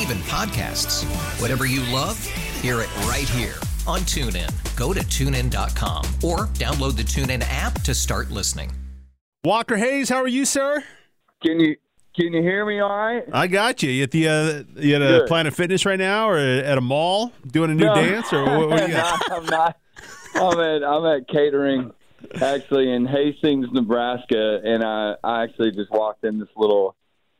even podcasts. Whatever you love, hear it right here on TuneIn. Go to tunein.com or download the TuneIn app to start listening. Walker Hayes, how are you, sir? Can you can you hear me all right? I got you. You at the uh, you at a Good. Planet Fitness right now, or at a mall doing a new No. dance, or what, what you got? No, I'm not. I'm at I'm at catering actually in Hastings, Nebraska, and I I actually just walked in this little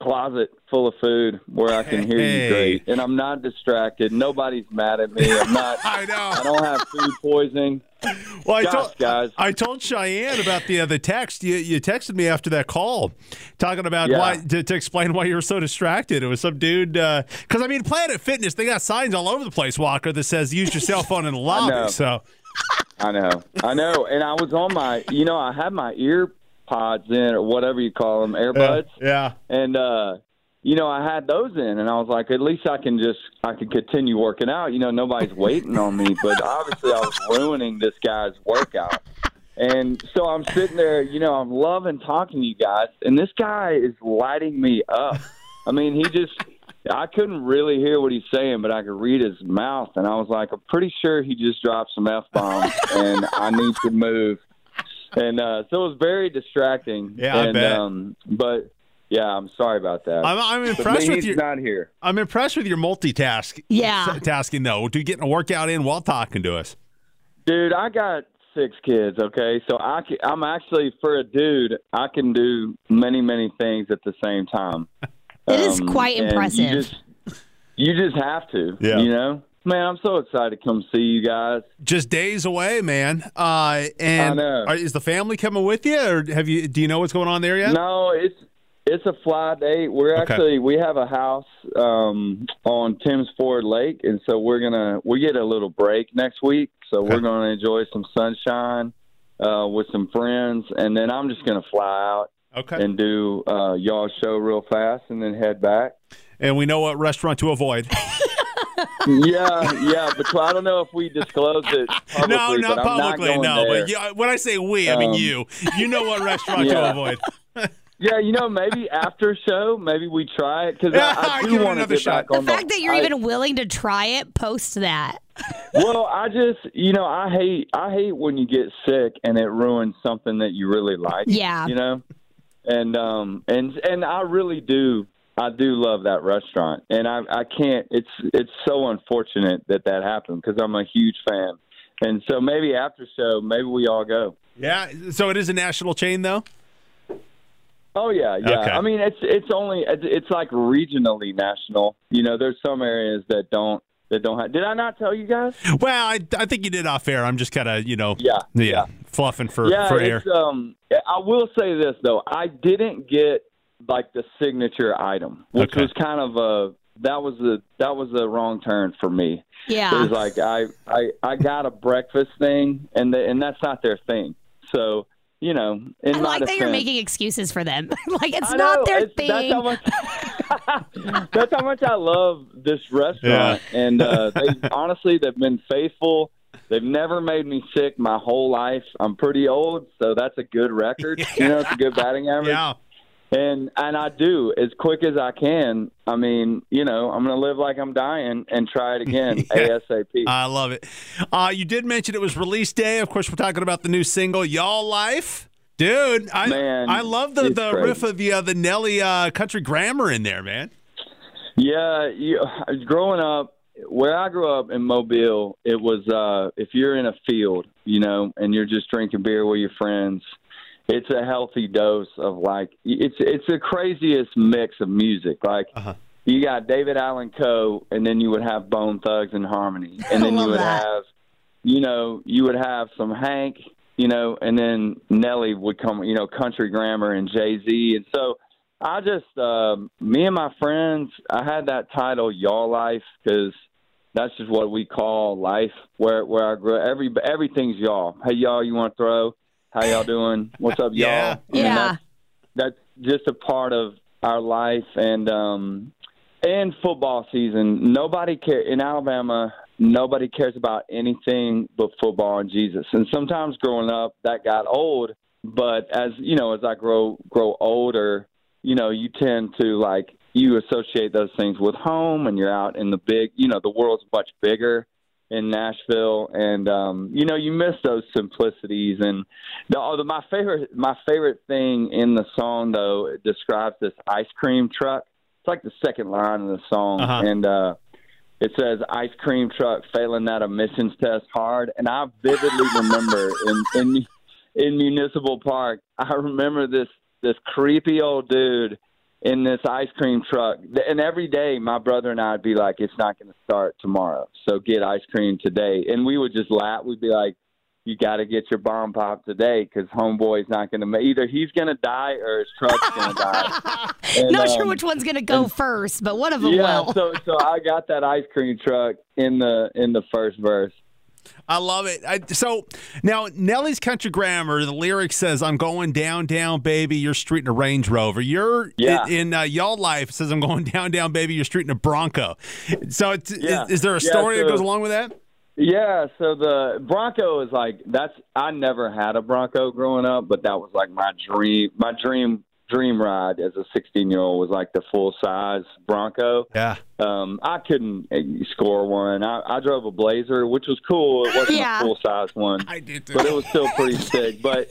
closet full of food where I can hear Hey. you great, and I'm not distracted. Nobody's mad at me. I'm not. I know. I don't have food poisoning. Well, I Gosh, told guys. I told Cheyenne about the uh, the text you you texted me after that call, talking about Yeah. why to, to explain why you were so distracted. It was some dude because I mean Planet Fitness they got signs all over the place, Walker, that says use your cell phone in the lobby. So I know, I know, and I was on my, you know, I had my ear pods in or whatever you call them, earbuds. yeah. and uh you know i had those in and i was like at least i can just i can continue working out you know nobody's waiting on me but obviously i was ruining this guy's workout and so i'm sitting there you know i'm loving talking to you guys and this guy is lighting me up i mean he just i couldn't really hear what he's saying but i could read his mouth and i was like i'm pretty sure he just dropped some f-bombs and i need to move and uh so it was very distracting Yeah, I bet. um but yeah, I'm sorry about that. I'm, I'm impressed with he's your not here. I'm impressed with your multitask. Yeah. tasking though, to getting a workout in while talking to us. Dude, I got six kids, okay? So I can, I'm actually, for a dude, I can do many, many things at the same time. It is Um, quite impressive. You just, you just have to, Yeah. you know? Man, I'm so excited to come see you guys. Just days away, man. Uh, and I know. are- is the family coming with you, or have you? Do you know what's going on there yet? No, it's it's a fly date. We're Okay. actually we have a house um, on Tims Ford Lake, and so we're gonna we get a little break next week. So Okay. we're gonna enjoy some sunshine uh, with some friends, and then I'm just gonna fly out Okay. and do uh, y'all show real fast, and then head back. And we know what restaurant to avoid. yeah, yeah, but I don't know if we disclose it. Publicly, no, not but I'm publicly. Not no, there. but yeah, when I say we, I mean Um, you. You know what restaurant to yeah. avoid. Yeah, you know, maybe after show, maybe we try it because Yeah, I, I do want to get shot. back the on fact that you're I- even willing to try it, post that. well, I just, you know, I hate, I hate when you get sick and it ruins something that you really like. Yeah. You know, and um, and and I really do, I do love that restaurant, and I, I can't. It's, it's so unfortunate that that happened because I'm a huge fan, and so maybe after show, maybe we all go. Yeah. So it is a national chain, though. Oh yeah, yeah. Okay. I mean, it's it's only it's, like regionally national. You know, there's some areas that don't that don't have. Did I not tell you guys? Well, I, I think you did off air. I'm just kind of you know Yeah, yeah, yeah. fluffing for yeah, for air. um, I will say this though, I didn't get like the signature item, which Okay. was kind of a that was a that was a wrong turn for me. Yeah, It Yeah. was like I I I got a breakfast thing, and the, and that's not their thing. So you know, in I my like that you're making excuses for them. like it's I not their it's- thing. That's how much. that's how much I love this restaurant, and uh, they honestly they've been faithful. They've never made me sick my whole life. I'm pretty old, so that's a good record. You know, it's a good batting average. Yeah. And and I do as quick as I can. I mean, you know, I'm going to live like I'm dying and try it again ASAP. I love it. Uh, you did mention it was release day. Of course, we're talking about the new single "Y'all Life." Dude, I Man, I love the, the crazy. riff of the uh, the Nelly uh, country grammar in there, man. Yeah, you, growing up where I grew up in Mobile, it was uh, if you're in a field, you know, and you're just drinking beer with your friends, it's a healthy dose of like it's it's the craziest mix of music. Like Uh-huh. you got David Allan Coe, and then you would have Bone Thugs-n-Harmony, and then you would that. have, you know, you would have some Hank, you know, and then Nelly would come, you know, Country Grammar and Jay Z, and so I just, um, me and my friends, I had that title "Y'all Life" because that's just what we call life. Where where I grew, every everything's y'all. Hey y'all, you want to throw? How y'all doing? What's up, y'all? Yeah. I mean, Yeah. that's- that's just a part of our life and um and football season nobody care in alabama nobody cares about anything but football and jesus and sometimes growing up that got old but as you know as i grow grow older you know you tend to like you associate those things with home and you're out in the big you know the world's much bigger in Nashville, and um, you know you miss those simplicities. And the, my favorite my favorite thing in the song though it describes this ice cream truck. It's like the second line of the song, Uh-huh. and uh, it says ice cream truck failing that emissions test hard. And I vividly remember in in in Municipal Park, I remember this this creepy old dude in this ice cream truck. And every day, my brother and I'd be like, "It's not going to start tomorrow, so get ice cream today." And we would just laugh. We'd be like, "You got to get your bomb pop today because homeboy's not going to make either. He's going to die or his truck's going to die." And, Not sure um, which one's gonna go first, but one of them Yeah, will. so so I got that ice cream truck in the in the first verse. I love it. I, so now Nelly's Country Grammar, the lyric says, "I'm going down, down, baby. You're street in a Range Rover. You're Yeah. in, in uh, y'all life says, I'm going down, down, baby. You're street in a Bronco. So it's, Yeah. is, is there a Yeah, story that goes along with that? Yeah, so the Bronco is like that's I never had a Bronco growing up, but that was like my dream my dream dream ride as a 16 year old was like the full size Bronco. Yeah. Um, I couldn't score one. I, I drove a Blazer, which was cool. It wasn't Yeah. a full size one, I did too. but it was still pretty sick. But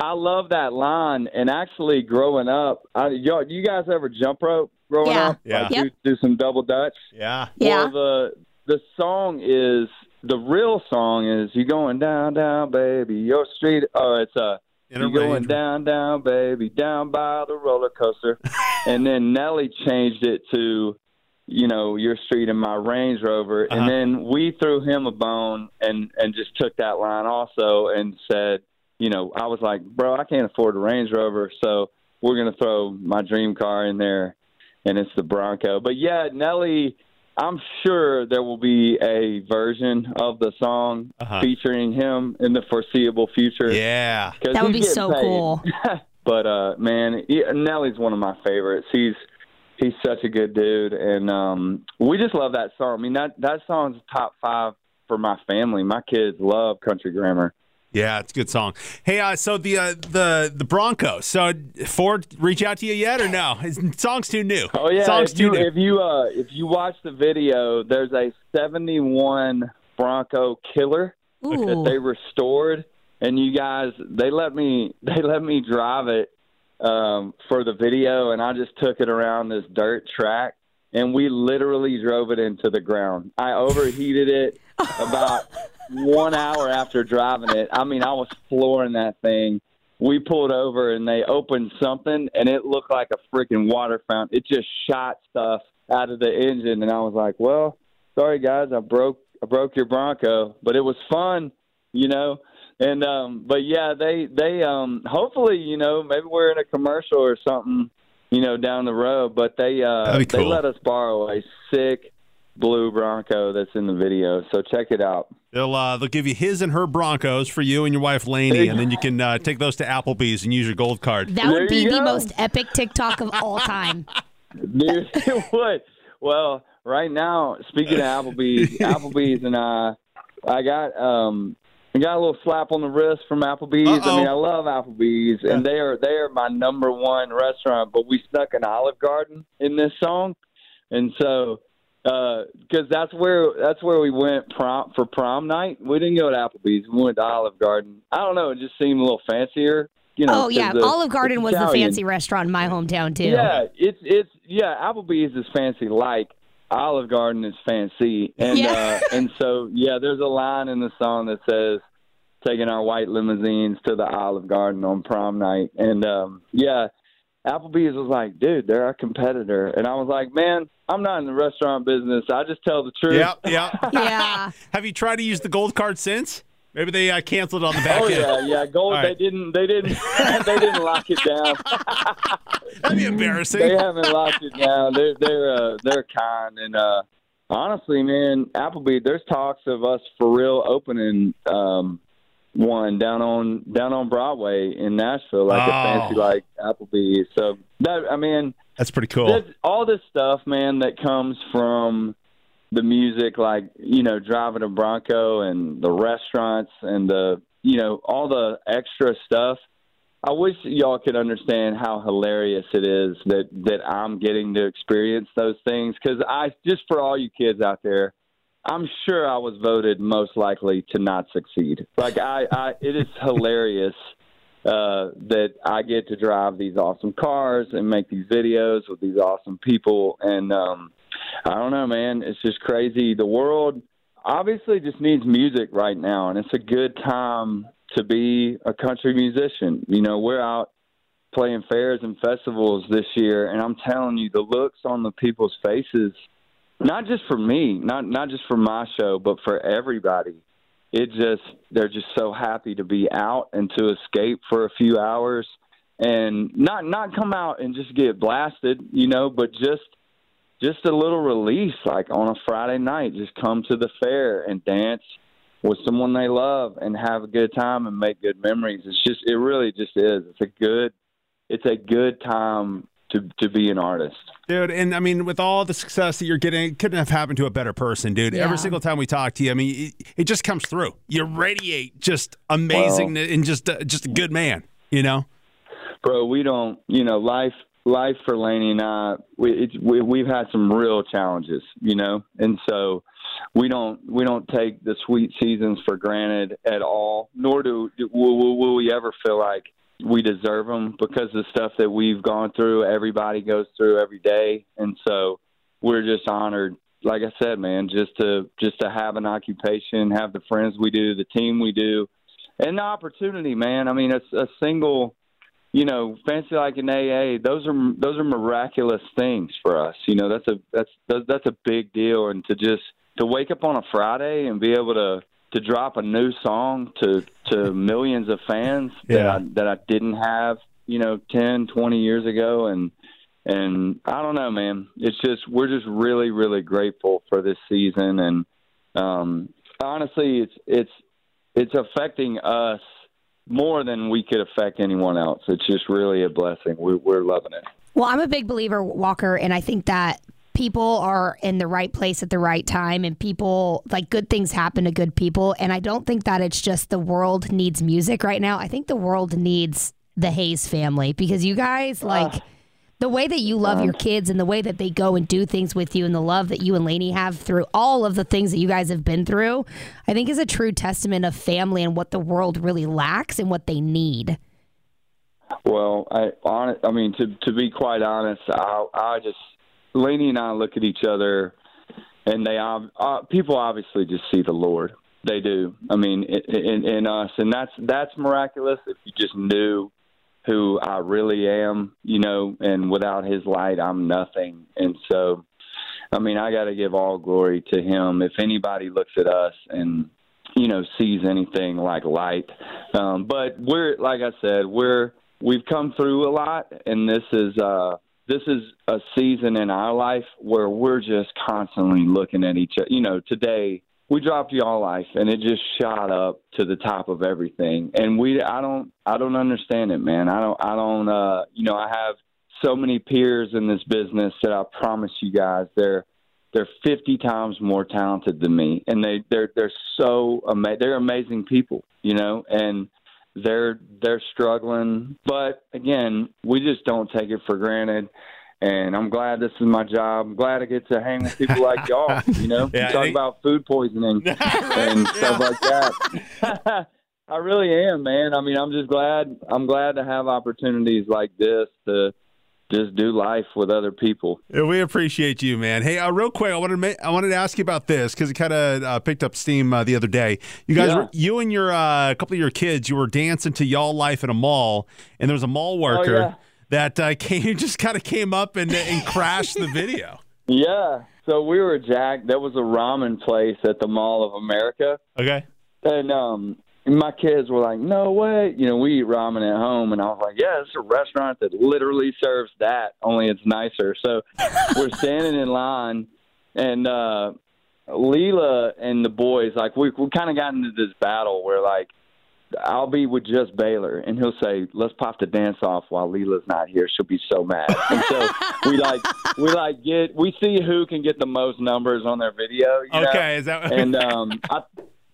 I love that line. And actually, growing up, I, y'all, you guys ever jump rope growing Yeah. up? Yeah. Like, Yep. do, do some double dutch. yeah. Yeah. The the song is the real song is you going down, down, baby, your street. Oh, it's uh, In a you going down, down, baby, down by the roller coaster. and then Nelly changed it to, you know, your street and my Range Rover. Uh-huh. And then we threw him a bone and and just took that line also and said, you know, I was like, bro, I can't afford a Range Rover, so we're gonna throw my dream car in there, and it's the Bronco. But yeah, Nelly. I'm sure there will be a version of the song Uh-huh. featuring him in the foreseeable future. Yeah, That would be so paid. cool. but uh, man, he, Nelly's one of my favorites. He's he's such a good dude, and um, we just love that song. I mean that that song's top five for my family. My kids love Country Grammar. Yeah, it's a good song. Hey, uh, so the uh, the the Broncos. So Ford reach out to you yet or no? His song's too new. Oh yeah, song's if too you new. if you uh, if you watch the video, there's a '71 Bronco Killer. that they restored and you guys they let me they let me drive it um for the video and I just took it around this dirt track and we literally drove it into the ground. I overheated it about 1 hour after driving it. I mean, I was flooring that thing. We pulled over and they opened something and it looked like a freaking water fountain. It just shot stuff out of the engine and I was like, "Well, sorry guys, I broke I broke your Bronco, but it was fun, you know. And um but yeah, they they um hopefully, you know, maybe we're in a commercial or something, you know, down the road, but they uh That'd they let us borrow a sick blue Bronco that's in the video. So check it out. They'll uh, they'll give you his and her Broncos for you and your wife Laney, and then you can uh, take those to Applebee's and use your gold card. That would There be the go. most epic TikTok of all time. Dude, it would. Well, right now, speaking of Applebee's, Applebee's and I, I got um, I got a little slap on the wrist from Applebee's. Uh-oh. I mean, I love Applebee's, and they are they are my number one restaurant. But we snuck an Olive Garden in this song, and so because that's where that's where we went prom for prom night. We didn't go to Applebee's. We went to Olive Garden. I don't know. It just seemed a little fancier. You know, oh yeah, the- Olive Garden was the fancy restaurant in my hometown too. Yeah, it's it's yeah. Applebee's is fancy like Olive Garden is fancy, and Yeah. uh, and so yeah, there's a line in the song that says, "Taking our white limousines to the Olive Garden on prom night," and um, yeah, Applebee's was like, "Dude, they're our competitor," and I was like, "Man, I'm not in the restaurant business. I just tell the truth." Yeah, yeah. Yeah. Have you tried to use the gold card since? Maybe they uh, canceled it on the back Oh end. yeah, yeah. Gold. All right. They didn't. They didn't. they didn't lock it down. That'd be embarrassing. they haven't locked it down. They're they're uh, they're kind and uh, honestly, man, Applebee. There's talks of us for real opening um, one down on down on Broadway in Nashville, like Oh. a fancy oh. like Applebee's. So that I mean, That's pretty cool. there's all this stuff, man, that comes from the music, like you know, driving a Bronco and the restaurants and the you know all the extra stuff. I wish y'all could understand how hilarious it is that that I'm getting to experience those things because I just for all you kids out there, I'm sure I was voted most likely to not succeed. Like I, I it is hilarious uh, that I get to drive these awesome cars and make these videos with these awesome people. And um, I don't know, man. It's just crazy. The world obviously just needs music right now, and it's a good time to be a country musician. You know, we're out playing fairs and festivals this year, and I'm telling you, the looks on the people's faces, not just for me, not not just for my show, but for everybody. It just they're just so happy to be out and to escape for a few hours and not not come out and just get blasted you know but just just a little release like on a friday night just come to the fair and dance with someone they love and have a good time and make good memories. It's just it really just is. It's a good it's a good time to to be an artist Dude, and I mean, with all the success that you're getting, it couldn't have happened to a better person, dude. Yeah. Every single time we talk to you, I mean, it, it just comes through. You radiate just amazing and just uh, just a good man, you know? bro, we don't, you know, life, life for Laney and I, we, it's, we, we've had some real challenges, you know, and so we don't, we don't take the sweet seasons for granted at all, nor do, will, will, will we ever feel like we deserve them because the stuff that we've gone through, everybody goes through every day. And so we're just honored. Like I said, man, just to, just to have an occupation, have the friends we do, the team we do, and the opportunity, man. I mean, it's a single, you know, fancy like an AA, those are those are miraculous things for us. You know, that's a that's that's, that's a big deal, and to just to wake up on a Friday and be able to to drop a new song to to millions of fans that I, that I didn't have, you know, 10, 20 years ago, and and I don't know, man. It's just we're just really really grateful for this season, and um, honestly, it's it's it's affecting us more than we could affect anyone else. It's just really a blessing. We're, we're loving it. Well, I'm a big believer, Walker, and I think that people are in the right place at the right time and people like good things happen to good people and I don't think that it's just the world needs music right now. I think the world needs the Hayes family because you guys like the way that you love your kids and the way that they go and do things with you and the love that you and Laney have through all of the things that you guys have been through, I think is a true testament of family and what the world really lacks and what they need. Well, I on I mean to to be quite honest, I I just Laney and I look at each other, and they uh, people obviously just see the Lord. They do. I mean, in, in us, and that's that's miraculous. If you just knew who I really am, you know, and without His light, I'm nothing. And so, I mean, I got to give all glory to Him. If anybody looks at us and you know sees anything like light, um, but we're like I said, we're we've come through a lot, and this is uh, this is a season in our life where we're just constantly looking at each other. You know, today we dropped y'all life, and it just shot up to the top of everything. And we, I don't, I don't understand it, man. I don't, I don't. Uh, you know, I have so many peers in this business that I promise you guys, they're they're 50 times more talented than me, and they they're they're so ama- they're amazing people, you know, and they're they're struggling. But again we just don't take it for granted. And i'm glad this is my job. I'm glad i get to hang with people like y'all you know? Yeah, You talk I- about food poisoning and stuff like that. I really am man. I mean i'm just glad i'm glad to have opportunities like this to just do life with other people. We appreciate you, man. Hey, uh, real quick, I wanted to ma- I wanted to ask you about this because it kind of uh, picked up steam uh, the other day. You guys, Yeah. were, you and your uh, a couple of your kids, you were dancing to "Y'all Life" at a mall, and there was a mall worker Oh, yeah. that uh, came just kind of came up and and crashed the video. Yeah. So we were Jack. There was a ramen place at the Mall of America, Okay. and um, my kids were like, "No way!" You know, we eat ramen at home, and I was like, "Yeah, it's a restaurant that literally serves that, only it's nicer." So we're standing in line, and uh, Lela and the boys, like, we we kind of got into this battle where like. I'll be with just Baylor, and he'll say, "Let's pop the dance off while Lela's not here. She'll be so mad." And so we like, we like get, we see who can get the most numbers on their video. You know? Okay. Is that and um, I,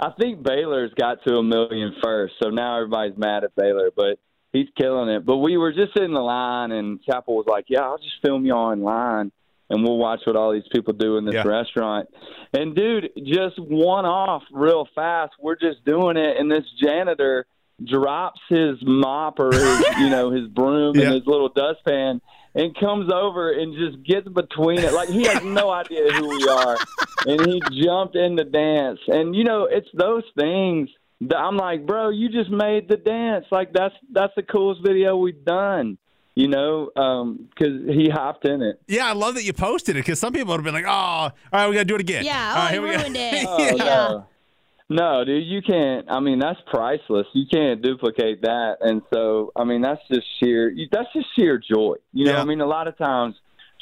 I think Baylor's got to a million first, so now everybody's mad at Baylor, but he's killing it. But we were just in the line, and Chapel was like, "Yeah, I'll just film y'all online, and we'll watch what all these people do in this Yeah. restaurant." And dude, just one off real fast. We're just doing it, and this janitor drops his mop or his, you know, his broom Yeah. and his little dustpan. And comes over and just gets between it. Like he has no idea who we are and he jumped in the dance. And you know, it's those things that I'm like, bro, you just made the dance. Like that's that's the coolest video we've done. You know, um, because he hopped in it. Yeah, I love that you posted it because some people would have been like, "Oh, all right, we got to do it again." Yeah. All Oh, right, here we go. ruined it. Oh, yeah. no. No, dude, you can't. I mean, that's priceless. You can't duplicate that. And so, I mean, that's just sheer. That's just sheer joy. You know, Yeah. I mean, a lot of times,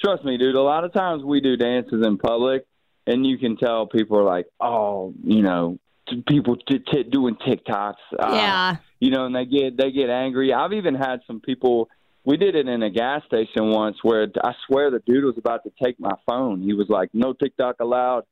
trust me, dude. A lot of times we do dances in public, and you can tell people are like, oh, you know, people t- t- doing TikToks. ah, Yeah. you know, and they get they get angry. I've even had some people. We did it in a gas station once where I swear the dude was about to take my phone. He was like, "No TikTok allowed,"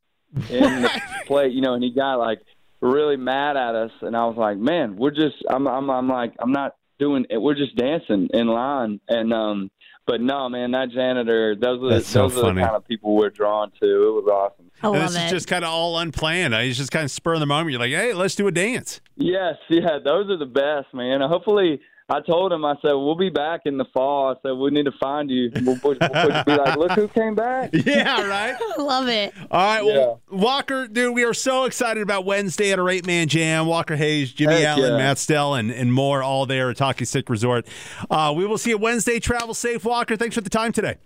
in the plate, you know, and he got like really mad at us. And I was like, "Man, we're just I'm I'm I'm like I'm not doing it. We're just dancing in line." And um, but no, man, that janitor, those are the, That's so those are funny. the kind of people we're drawn to. It was awesome. I And love this is just kind of all unplanned. I it's just kind of spur of the moment. You're like, "Hey, let's do a dance." Yes, yeah, those are the best, man. Hopefully, I told him, I said, we'll be back in the fall. I said, we need to find you. We'll, we'll, we'll be like, look who came back. Yeah, right. I love it. All right, well, Walker, dude, we are so excited about Wednesday at our eight man jam. Walker Hayes, Jimmy Heck Allen, yeah. Matt Stell, and, and more all there at Talking Stick Resort. Uh, we will see you Wednesday. Travel safe, Walker. Thanks for the time today.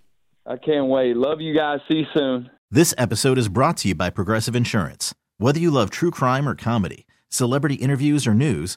I can't wait. Love you guys. See you soon. This episode is brought to you by Progressive Insurance. Whether you love true crime or comedy, celebrity interviews or news,